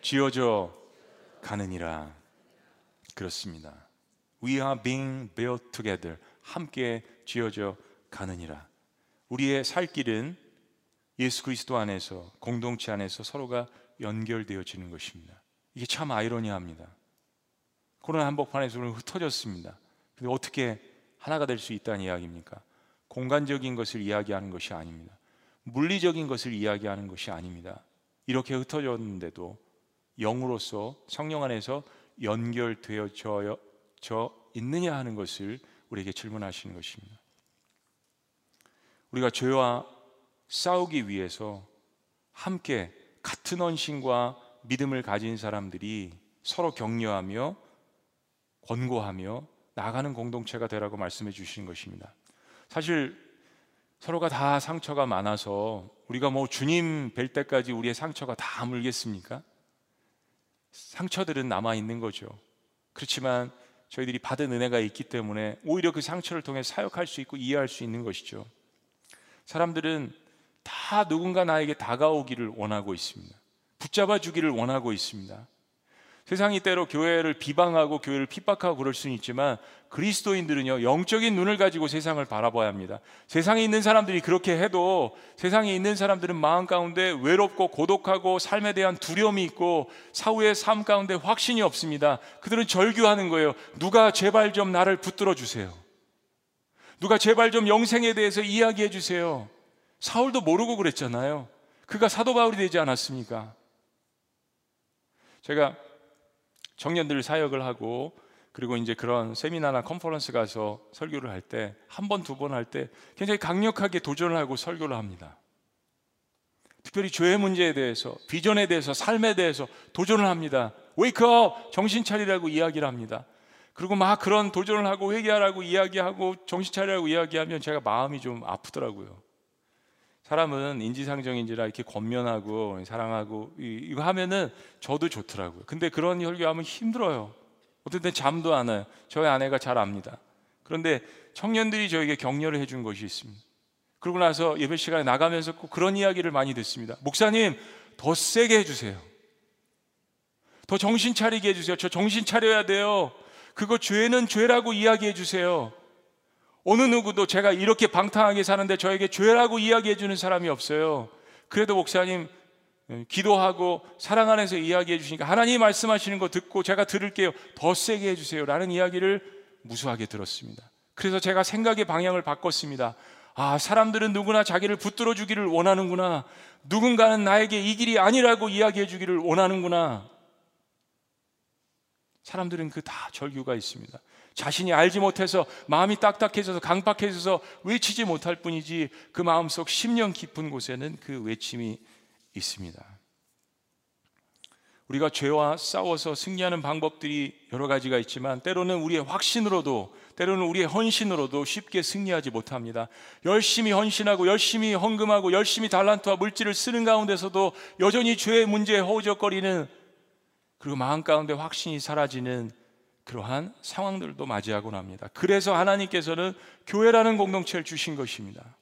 지어져 가느니라. 그렇습니다. We are being built together. 함께 지어져 가느니라. 우리의 살 길은 예수 그리스도 안에서 공동체 안에서 서로가 연결되어지는 것입니다. 이게 참 아이러니합니다. 코로나 한복판에서 는 흩어졌습니다. 근데 어떻게 하나가 될 수 있다는 이야기입니까? 공간적인 것을 이야기하는 것이 아닙니다. 물리적인 것을 이야기하는 것이 아닙니다. 이렇게 흩어졌는데도 영으로서 성령 안에서 연결되어져 있느냐 하는 것을 우리에게 질문하시는 것입니다. 우리가 죄와 싸우기 위해서 함께 같은 언신과 믿음을 가진 사람들이 서로 격려하며 권고하며 나가는 공동체가 되라고 말씀해 주시는 것입니다. 사실 서로가 다 상처가 많아서 우리가 뭐 주님 뵐 때까지 우리의 상처가 다 물겠습니까? 상처들은 남아 있는 거죠. 그렇지만 저희들이 받은 은혜가 있기 때문에 오히려 그 상처를 통해 사역할 수 있고 이해할 수 있는 것이죠. 사람들은 다 누군가 나에게 다가오기를 원하고 있습니다. 붙잡아 주기를 원하고 있습니다. 세상이 때로 교회를 비방하고 교회를 핍박하고 그럴 수는 있지만 그리스도인들은요 영적인 눈을 가지고 세상을 바라봐야 합니다. 세상에 있는 사람들이 그렇게 해도 세상에 있는 사람들은 마음 가운데 외롭고 고독하고 삶에 대한 두려움이 있고 사후의 삶 가운데 확신이 없습니다. 그들은 절규하는 거예요. 누가 제발 좀 나를 붙들어 주세요. 누가 제발 좀 영생에 대해서 이야기해 주세요. 사울도 모르고 그랬잖아요. 그가 사도 바울이 되지 않았습니까? 제가 청년들 사역을 하고 그리고 이제 그런 세미나나 컨퍼런스 가서 설교를 할 때 한 번, 두 번 할 때 굉장히 강력하게 도전을 하고 설교를 합니다. 특별히 죄의 문제에 대해서, 비전에 대해서, 삶에 대해서 도전을 합니다. 웨이크업! 정신 차리라고 이야기를 합니다. 그리고 막 그런 도전을 하고 회개하라고 이야기하고 정신 차리라고 이야기하면 제가 마음이 좀 아프더라고요. 사람은 인지상정인지라 이렇게 권면하고 사랑하고 이거 하면은 저도 좋더라고요. 근데 그런 혈교하면 힘들어요. 어떨 때 잠도 안 와요. 저희 아내가 잘 압니다. 그런데 청년들이 저에게 격려를 해준 것이 있습니다. 그러고 나서 예배 시간에 나가면서 꼭 그런 이야기를 많이 듣습니다. 목사님, 더 세게 해주세요. 더 정신 차리게 해주세요. 저 정신 차려야 돼요. 그거 죄는 죄라고 이야기해 주세요. 어느 누구도 제가 이렇게 방탕하게 사는데 저에게 죄라고 이야기해 주는 사람이 없어요. 그래도 목사님 예, 기도하고 사랑 안에서 이야기해 주시니까 하나님 말씀하시는 거 듣고 제가 들을게요. 더 세게 해 주세요. 라는 이야기를 무수하게 들었습니다. 그래서 제가 생각의 방향을 바꿨습니다. 아, 사람들은 누구나 자기를 붙들어 주기를 원하는구나. 누군가는 나에게 이 길이 아니라고 이야기해 주기를 원하는구나. 사람들은 그 다 절규가 있습니다. 자신이 알지 못해서 마음이 딱딱해져서 강박해져서 외치지 못할 뿐이지 그 마음속 10년 깊은 곳에는 그 외침이 있습니다. 우리가 죄와 싸워서 승리하는 방법들이 여러 가지가 있지만 때로는 우리의 확신으로도 때로는 우리의 헌신으로도 쉽게 승리하지 못합니다. 열심히 헌신하고 열심히 헌금하고 열심히 달란트와 물질을 쓰는 가운데서도 여전히 죄의 문제에 허우적거리는 그리고 마음 가운데 확신이 사라지는 그러한 상황들도 맞이하곤 합니다. 그래서 하나님께서는 교회라는 공동체를 주신 것입니다.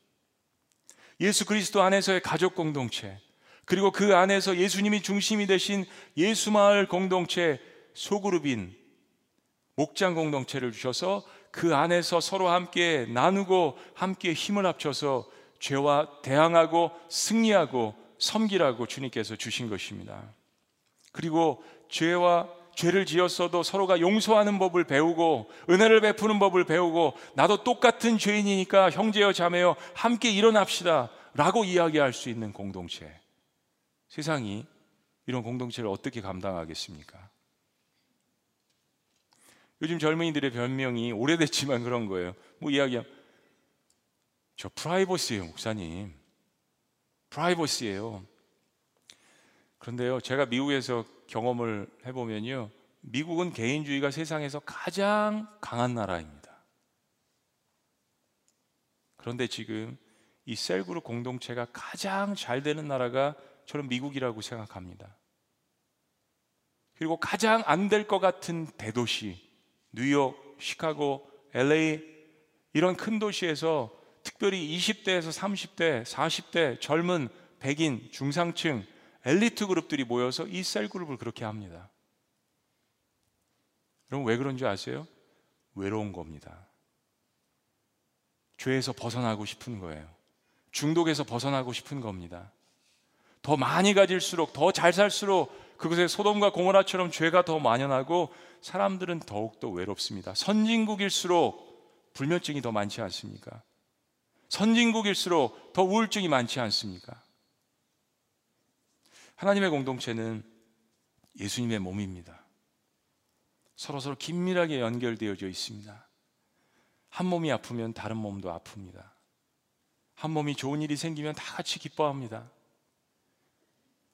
예수 그리스도 안에서의 가족 공동체, 그리고 그 안에서 예수님이 중심이 되신 예수마을 공동체 소그룹인 목장 공동체를 주셔서 그 안에서 서로 함께 나누고 함께 힘을 합쳐서 죄와 대항하고 승리하고 섬기라고 주님께서 주신 것입니다. 그리고 죄와 죄를 지었어도 서로가 용서하는 법을 배우고 은혜를 베푸는 법을 배우고 나도 똑같은 죄인이니까 형제여 자매여 함께 일어납시다 라고 이야기할 수 있는 공동체. 세상이 이런 공동체를 어떻게 감당하겠습니까? 요즘 젊은이들의 변명이 오래됐지만 그런 거예요. 뭐 이야기하면 저 프라이버시예요, 목사님. 프라이버시예요. 그런데요, 제가 미국에서 경험을 해보면요, 미국은 개인주의가 세상에서 가장 강한 나라입니다. 그런데 지금 이 셀그룹 공동체가 가장 잘 되는 나라가 저는 미국이라고 생각합니다. 그리고 가장 안 될 것 같은 대도시, 뉴욕, 시카고, LA 이런 큰 도시에서 특별히 20대에서 30대, 40대 젊은 백인, 중상층, 엘리트 그룹들이 모여서 이 셀 그룹을 그렇게 합니다. 여러분 왜 그런지 아세요? 외로운 겁니다. 죄에서 벗어나고 싶은 거예요. 중독에서 벗어나고 싶은 겁니다. 더 많이 가질수록 더 잘 살수록 그곳에 소돔과 고모라처럼 죄가 더 만연하고 사람들은 더욱더 외롭습니다. 선진국일수록 불면증이 더 많지 않습니까? 선진국일수록 더 우울증이 많지 않습니까? 하나님의 공동체는 예수님의 몸입니다. 서로서로 긴밀하게 연결되어져 있습니다. 한 몸이 아프면 다른 몸도 아픕니다. 한 몸이 좋은 일이 생기면 다 같이 기뻐합니다.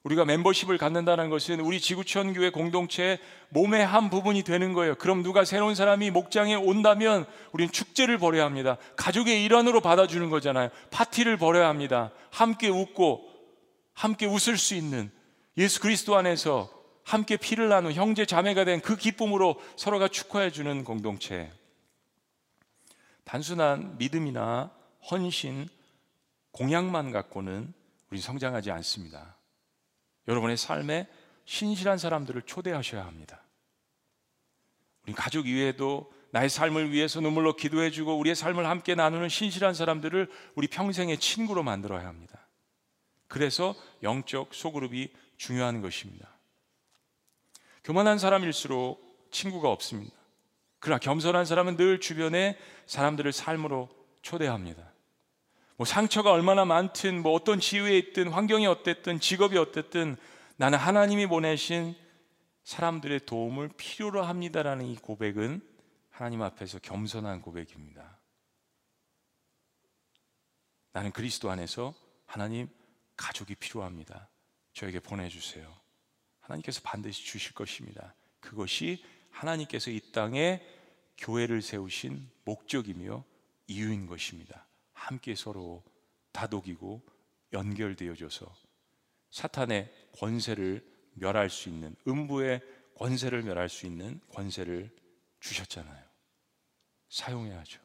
우리가 멤버십을 갖는다는 것은 우리 지구촌 교회 공동체의 몸의 한 부분이 되는 거예요. 그럼 누가 새로운 사람이 목장에 온다면 우리는 축제를 벌여야 합니다. 가족의 일환으로 받아주는 거잖아요. 파티를 벌여야 합니다. 함께 웃고 함께 웃을 수 있는 예수 그리스도 안에서 함께 피를 나눈 형제 자매가 된 그 기쁨으로 서로가 축하해 주는 공동체. 단순한 믿음이나 헌신, 공약만 갖고는 우리 성장하지 않습니다. 여러분의 삶에 신실한 사람들을 초대하셔야 합니다. 우리 가족 이외에도 나의 삶을 위해서 눈물로 기도해주고 우리의 삶을 함께 나누는 신실한 사람들을 우리 평생의 친구로 만들어야 합니다. 그래서 영적 소그룹이 중요한 것입니다. 교만한 사람일수록 친구가 없습니다. 그러나 겸손한 사람은 늘 주변에 사람들을 삶으로 초대합니다. 뭐 상처가 얼마나 많든 뭐 어떤 지위에 있든 환경이 어땠든 직업이 어땠든 나는 하나님이 보내신 사람들의 도움을 필요로 합니다라는 이 고백은 하나님 앞에서 겸손한 고백입니다. 나는 그리스도 안에서 하나님 가족이 필요합니다. 저에게 보내주세요. 하나님께서 반드시 주실 것입니다. 그것이 하나님께서 이 땅에 교회를 세우신 목적이며 이유인 것입니다. 함께 서로 다독이고 연결되어져서 사탄의 권세를 멸할 수 있는 음부의 권세를 멸할 수 있는 권세를 주셨잖아요. 사용해야죠.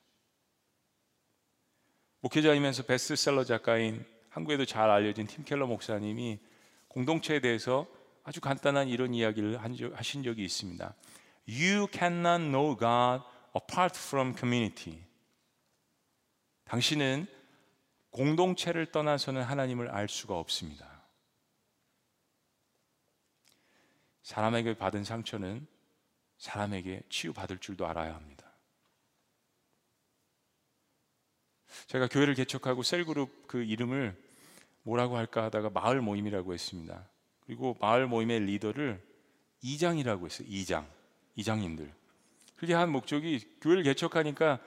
목회자이면서 베스트셀러 작가인 한국에도 잘 알려진 팀 켈러 목사님이 공동체에 대해서 아주 간단한 이런 이야기를 하신 적이 있습니다. You cannot know God apart from community. 당신은 공동체를 떠나서는 하나님을 알 수가 없습니다. 사람에게 받은 상처는 사람에게 치유받을 줄도 알아야 합니다. 제가 교회를 개척하고 셀그룹 그 이름을 뭐라고 할까 하다가 마을 모임이라고 했습니다. 그리고 마을 모임의 리더를 이장이라고 했어요. 이장. 이장님들. 그렇게 한 목적이 교회를 개척하니까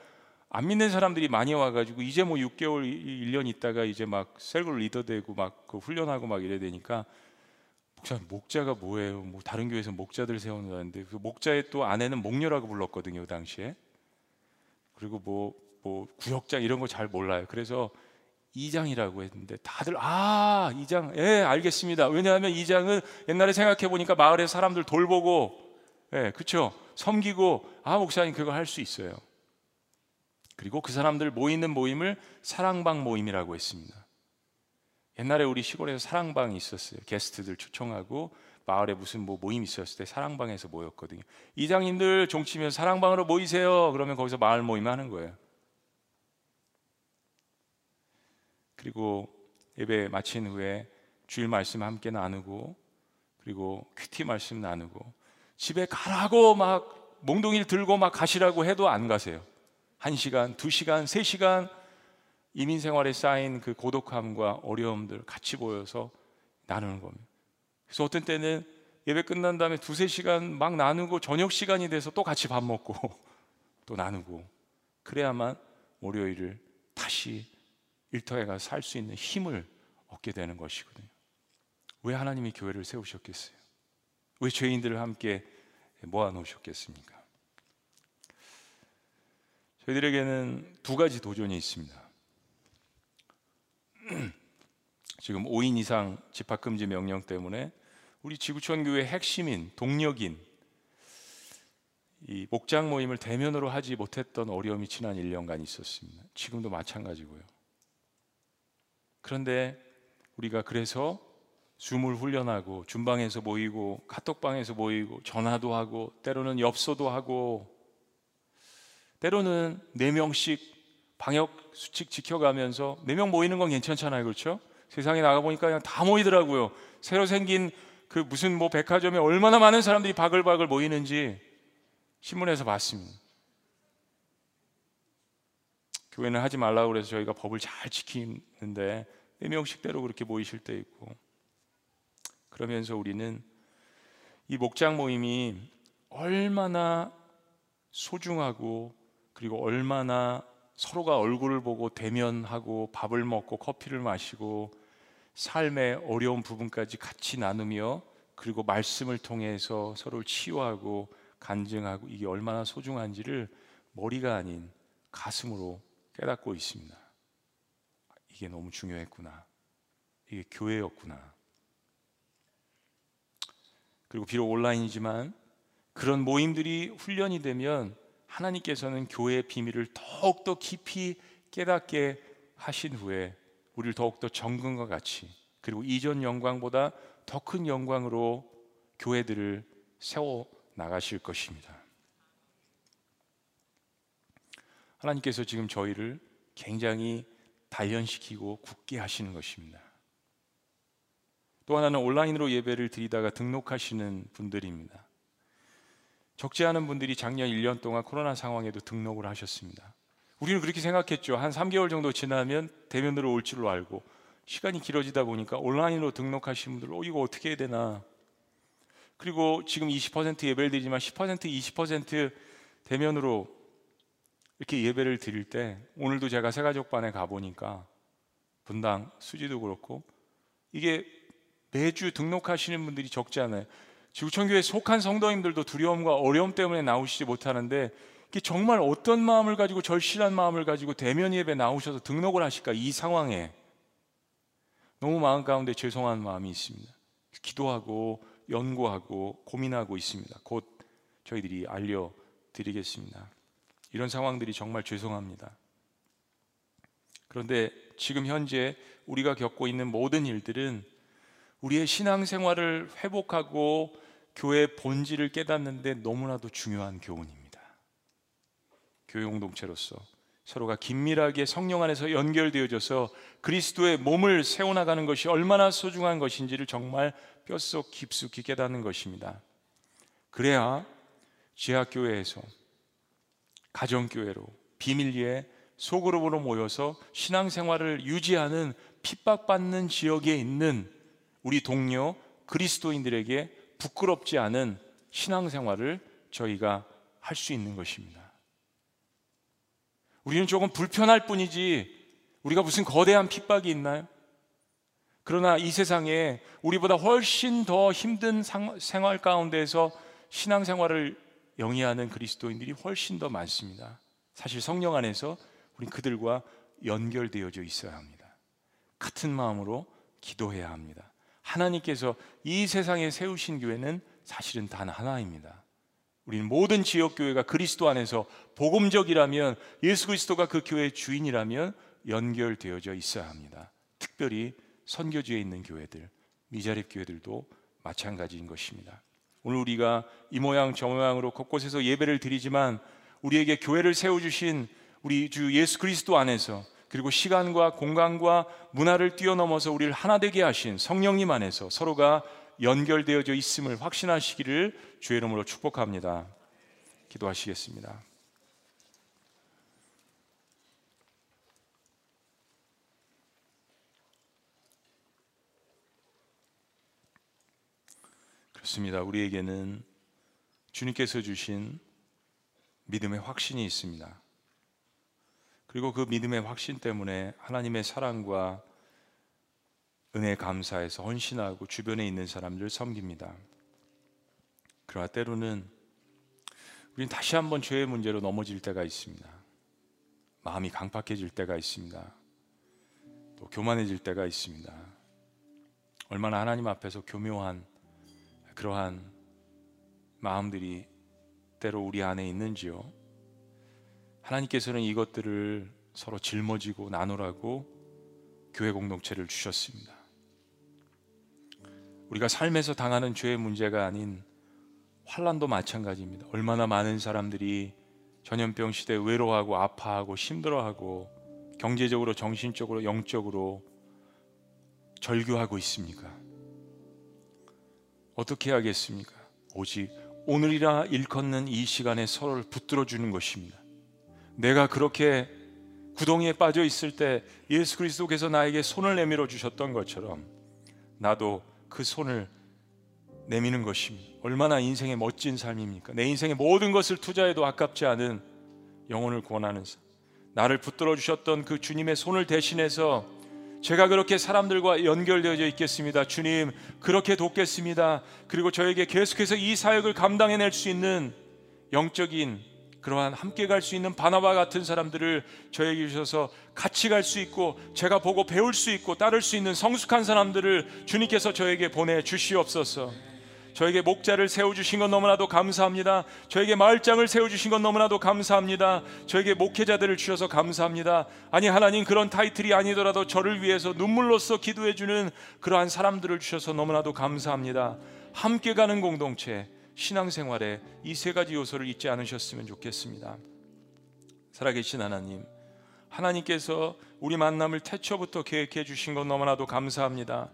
안 믿는 사람들이 많이 와가지고 이제 뭐 6개월, 1년 있다가 이제 막 셀골 리더 되고 막 그 훈련하고 막 이래 되니까 목사 목자가 뭐예요? 뭐 다른 교회에서 목자들 세우는데 그 목자의 또 아내는 목녀라고 불렀거든요 그 당시에. 그리고 뭐뭐 구역장 이런 거 잘 몰라요. 그래서 이장이라고 했는데 다들 아 이장 예 알겠습니다. 왜냐하면 이장은 옛날에 생각해 보니까 마을에 사람들 돌보고 예 그렇죠 섬기고 아 목사님 그거 할 수 있어요. 그리고 그 사람들 모이는 모임을 사랑방 모임이라고 했습니다. 옛날에 우리 시골에서 사랑방이 있었어요. 게스트들 초청하고 마을에 무슨 뭐 모임 있었을 때 사랑방에서 모였거든요. 이장님들 종치면 사랑방으로 모이세요. 그러면 거기서 마을 모임 하는 거예요. 그리고 예배 마친 후에 주일 말씀 함께 나누고 그리고 큐티 말씀 나누고 집에 가라고 막 몽둥이를 들고 막 가시라고 해도 안 가세요. 한 시간, 두 시간, 세 시간 이민 생활에 쌓인 그 고독함과 어려움들 같이 모여서 나누는 겁니다. 그래서 어떤 때는 예배 끝난 다음에 두세 시간 막 나누고 저녁 시간이 돼서 또 같이 밥 먹고 또 나누고 그래야만 월요일을 다시 일터에 가서 살 수 있는 힘을 얻게 되는 것이거든요. 왜 하나님이 교회를 세우셨겠어요? 왜 죄인들을 함께 모아 놓으셨겠습니까? 저희들에게는 두 가지 도전이 있습니다. 지금 5인 이상 집합 금지 명령 때문에 우리 지구촌 교회 핵심인 동력인 이 목장 모임을 대면으로 하지 못했던 어려움이 지난 1년간 있었습니다. 지금도 마찬가지고요. 그런데 우리가 그래서 줌을 훈련하고 준방에서 모이고 카톡방에서 모이고 전화도 하고 때로는 엽서도 하고 때로는 네 명씩 방역 수칙 지켜가면서 네 명 모이는 건 괜찮잖아요, 그렇죠? 세상에 나가 보니까 그냥 다 모이더라고요. 새로 생긴 그 무슨 뭐 백화점에 얼마나 많은 사람들이 바글바글 모이는지 신문에서 봤습니다. 교회는 하지 말라고 그래서 저희가 법을 잘 지키는데 네 명씩대로 그렇게 모이실 때 있고 그러면서 우리는 이 목장 모임이 얼마나 소중하고 그리고 얼마나 서로가 얼굴을 보고 대면하고 밥을 먹고 커피를 마시고 삶의 어려운 부분까지 같이 나누며 그리고 말씀을 통해서 서로를 치유하고 간증하고 이게 얼마나 소중한지를 머리가 아닌 가슴으로 깨닫고 있습니다. 이게 너무 중요했구나. 이게 교회였구나. 그리고 비록 온라인이지만 그런 모임들이 훈련이 되면 하나님께서는 교회의 비밀을 더욱더 깊이 깨닫게 하신 후에 우리를 더욱더 정금과 같이 그리고 이전 영광보다 더 큰 영광으로 교회들을 세워 나가실 것입니다. 하나님께서 지금 저희를 굉장히 단련시키고 굳게 하시는 것입니다. 또 하나는 온라인으로 예배를 드리다가 등록하시는 분들입니다. 적지 않은 분들이 작년 1년 동안 코로나 상황에도 등록을 하셨습니다. 우리는 그렇게 생각했죠. 한 3개월 정도 지나면 대면으로 올 줄로 알고 시간이 길어지다 보니까 온라인으로 등록하신 분들, 어, 이거 어떻게 해야 되나. 그리고 지금 20% 예배를 드리지만 10% 20% 대면으로 이렇게 예배를 드릴 때 오늘도 제가 새가족반에 가보니까 분당 수지도 그렇고 이게 매주 등록하시는 분들이 적지 않아요. 지구촌교회 속한 성도님들도 두려움과 어려움 때문에 나오시지 못하는데 이게 정말 어떤 마음을 가지고 절실한 마음을 가지고 대면 예배 나오셔서 등록을 하실까 이 상황에 너무 마음 가운데 죄송한 마음이 있습니다. 기도하고 연구하고 고민하고 있습니다. 곧 저희들이 알려드리겠습니다. 이런 상황들이 정말 죄송합니다. 그런데 지금 현재 우리가 겪고 있는 모든 일들은 우리의 신앙생활을 회복하고 교회의 본질을 깨닫는데 너무나도 중요한 교훈입니다. 교회 공동체로서 서로가 긴밀하게 성령 안에서 연결되어져서 그리스도의 몸을 세워나가는 것이 얼마나 소중한 것인지를 정말 뼛속 깊숙이 깨닫는 것입니다. 그래야 지하교회에서 가정교회로 비밀리에 소그룹으로 모여서 신앙생활을 유지하는 핍박받는 지역에 있는 우리 동료 그리스도인들에게 부끄럽지 않은 신앙생활을 저희가 할 수 있는 것입니다. 우리는 조금 불편할 뿐이지 우리가 무슨 거대한 핍박이 있나요? 그러나 이 세상에 우리보다 훨씬 더 힘든 생활 가운데에서 신앙생활을 영위하는 그리스도인들이 훨씬 더 많습니다. 사실 성령 안에서 우린 그들과 연결되어져 있어야 합니다. 같은 마음으로 기도해야 합니다. 하나님께서 이 세상에 세우신 교회는 사실은 단 하나입니다. 우리는 모든 지역 교회가 그리스도 안에서 복음적이라면 예수 그리스도가 그 교회의 주인이라면 연결되어져 있어야 합니다. 특별히 선교지에 있는 교회들, 미자립 교회들도 마찬가지인 것입니다. 오늘 우리가 이 모양 저 모양으로 곳곳에서 예배를 드리지만 우리에게 교회를 세워 주신 우리 주 예수 그리스도 안에서 그리고 시간과 공간과 문화를 뛰어넘어서 우리를 하나 되게 하신 성령님 안에서 서로가 연결되어져 있음을 확신하시기를 주의 이름으로 축복합니다. 기도하시겠습니다. 그렇습니다. 우리에게는 주님께서 주신 믿음의 확신이 있습니다. 그리고 그 믿음의 확신 때문에 하나님의 사랑과 은혜 감사해서 헌신하고 주변에 있는 사람들 섬깁니다. 그러나 때로는 우리는 다시 한번 죄의 문제로 넘어질 때가 있습니다. 마음이 강팍해질 때가 있습니다. 또 교만해질 때가 있습니다. 얼마나 하나님 앞에서 교묘한 그러한 마음들이 때로 우리 안에 있는지요. 하나님께서는 이것들을 서로 짊어지고 나누라고 교회 공동체를 주셨습니다. 우리가 삶에서 당하는 죄의 문제가 아닌 환란도 마찬가지입니다. 얼마나 많은 사람들이 전염병 시대 외로워하고 아파하고 힘들어하고 경제적으로 정신적으로 영적으로 절규하고 있습니까? 어떻게 하겠습니까? 오직 오늘이라 일컫는 이 시간에 서로를 붙들어 주는 것입니다. 내가 그렇게 구덩이에 빠져 있을 때 예수 그리스도께서 나에게 손을 내밀어 주셨던 것처럼 나도 그 손을 내미는 것입니다. 얼마나 인생의 멋진 삶입니까? 내 인생의 모든 것을 투자해도 아깝지 않은 영혼을 구원하는 삶. 나를 붙들어 주셨던 그 주님의 손을 대신해서 제가 그렇게 사람들과 연결되어져 있겠습니다. 주님, 그렇게 돕겠습니다. 그리고 저에게 계속해서 이 사역을 감당해낼 수 있는 영적인 그러한 함께 갈 수 있는 바나바 같은 사람들을 저에게 주셔서 같이 갈 수 있고 제가 보고 배울 수 있고 따를 수 있는 성숙한 사람들을 주님께서 저에게 보내 주시옵소서. 저에게 목자를 세워주신 건 너무나도 감사합니다. 저에게 마을장을 세워주신 건 너무나도 감사합니다. 저에게 목회자들을 주셔서 감사합니다. 아니, 하나님 그런 타이틀이 아니더라도 저를 위해서 눈물로써 기도해주는 그러한 사람들을 주셔서 너무나도 감사합니다. 함께 가는 공동체, 신앙생활에 이 세 가지 요소를 잊지 않으셨으면 좋겠습니다. 살아계신 하나님, 하나님께서 우리 만남을 태초부터 계획해 주신 건 너무나도 감사합니다.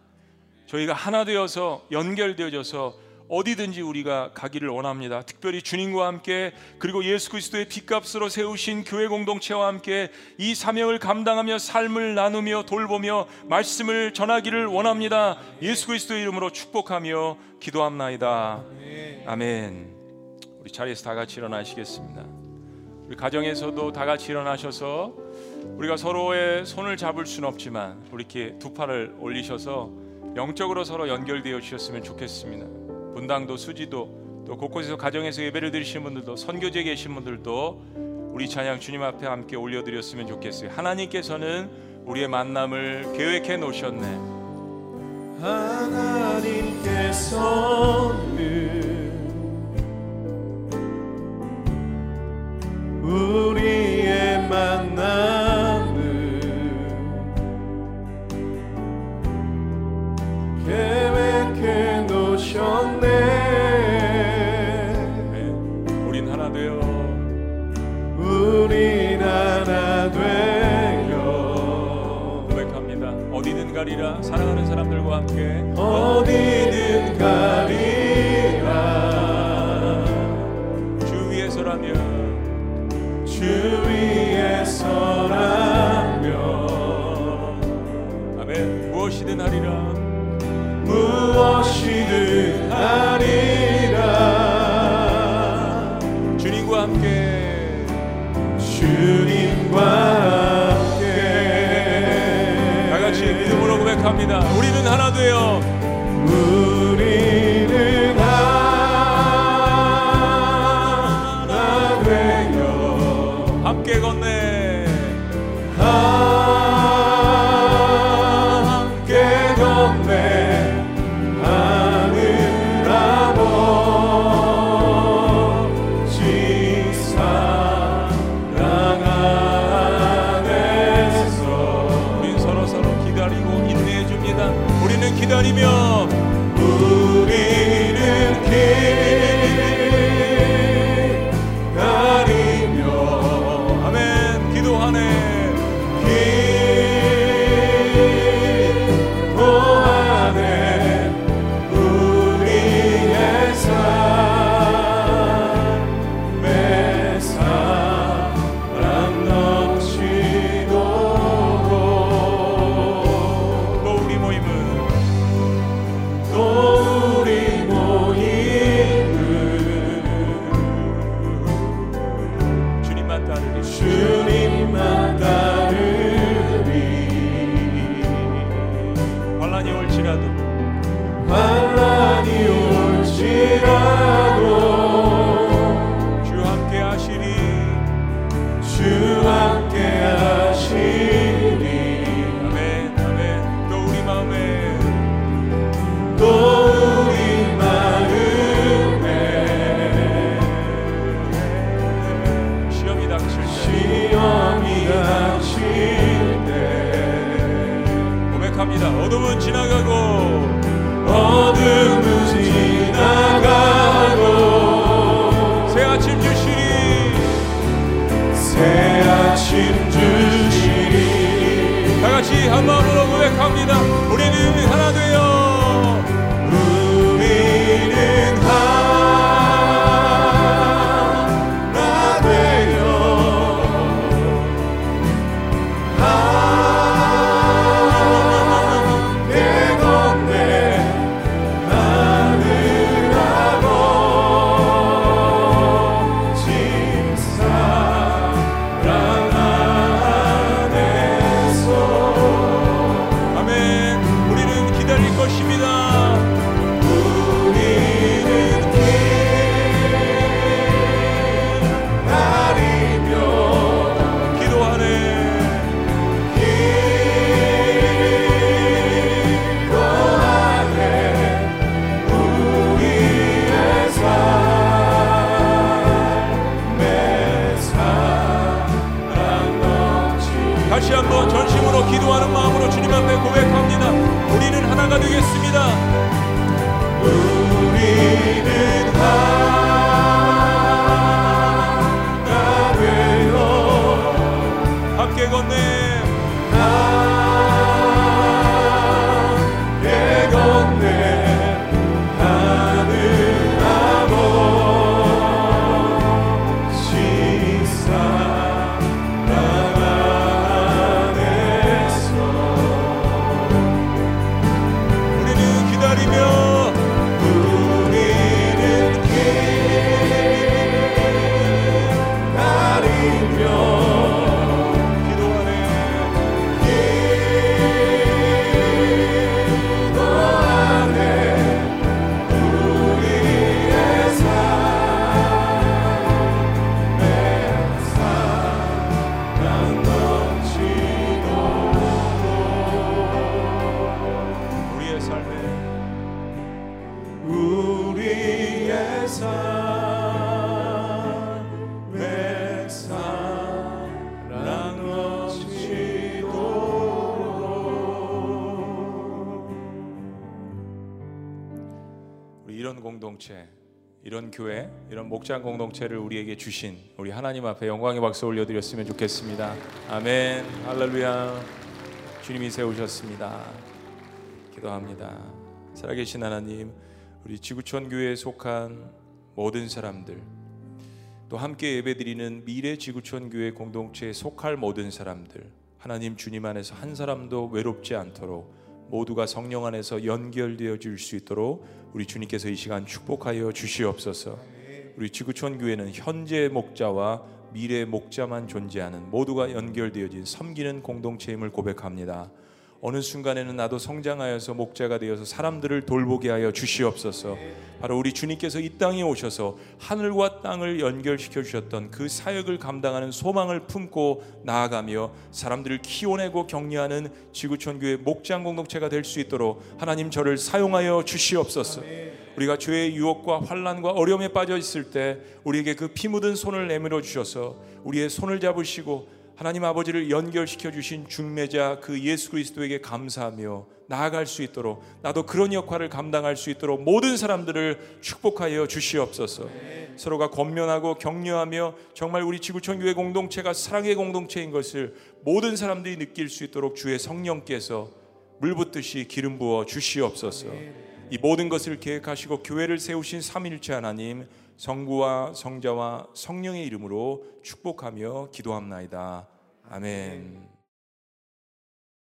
저희가 하나 되어서 연결되어져서 어디든지 우리가 가기를 원합니다. 특별히 주님과 함께 그리고 예수 그리스도의 빚값으로 세우신 교회 공동체와 함께 이 사명을 감당하며 삶을 나누며 돌보며 말씀을 전하기를 원합니다. 예수 그리스도의 이름으로 축복하며 기도합나이다. 아멘. 우리 자리에서 다 같이 일어나시겠습니다. 우리 가정에서도 다 같이 일어나셔서 우리가 서로의 손을 잡을 수는 없지만 우리 이렇게 두 팔을 올리셔서 영적으로 서로 연결되어 주셨으면 좋겠습니다. 분당도 수지도 또 곳곳에서 가정에서 예배를 드리시는 분들도 선교제 계신 분들도 우리 찬양 주님 앞에 함께 올려드렸으면 좋겠어요. 하나님께서는 우리의 만남을 계획해 놓으셨네. 하나님께서는 우리의 만남을 계획해 놓으셨네. 우린 하나 되어 우린 하나 되어 고백합니다. 어디든 가리라. 사랑하는 사람들과 함께. 어디든 가리라. 주 위에서라면. 주 위에서라면. 아멘. 무엇이든 하리라 무엇이든 아니라. 주님과 함께. 주님과 함께. 다 같이 믿음으로 고백합니다. 우리는 하나 되어 목장 공동체를 우리에게 주신 우리 하나님 앞에 영광의 박수 올려드렸으면 좋겠습니다. 아멘. 할렐루야. 주님이 세우셨습니다. 기도합니다. 살아계신 하나님, 우리 지구촌 교회에 속한 모든 사람들, 또 함께 예배드리는 미래 지구촌 교회 공동체에 속할 모든 사람들, 하나님 주님 안에서 한 사람도 외롭지 않도록 모두가 성령 안에서 연결되어 줄 수 있도록 우리 주님께서 이 시간 축복하여 주시옵소서. 우리 지구촌 교회는 현재 목자와 미래 목자만 존재하는 모두가 연결되어진 섬기는 공동체임을 고백합니다. 어느 순간에는 나도 성장하여서 목자가 되어서 사람들을 돌보게 하여 주시옵소서. 바로 우리 주님께서 이 땅에 오셔서 하늘과 땅을 연결시켜 주셨던 그 사역을 감당하는 소망을 품고 나아가며 사람들을 키워내고 격려하는 지구촌 교회 목장 공동체가 될 수 있도록 하나님 저를 사용하여 주시옵소서. 우리가 죄의 유혹과 환란과 어려움에 빠져 있을 때 우리에게 그 피 묻은 손을 내밀어 주셔서 우리의 손을 잡으시고 하나님 아버지를 연결시켜 주신 중매자 그 예수 그리스도에게 감사하며 나아갈 수 있도록 나도 그런 역할을 감당할 수 있도록 모든 사람들을 축복하여 주시옵소서. 서로가 권면하고 격려하며 정말 우리 지구촌 교회 공동체가 사랑의 공동체인 것을 모든 사람들이 느낄 수 있도록 주의 성령께서 물 붓듯이 기름 부어 주시옵소서. 이 모든 것을 계획하시고 교회를 세우신 삼일체 하나님 성부와 성자와 성령의 이름으로 축복하며 기도합나이다. 아멘.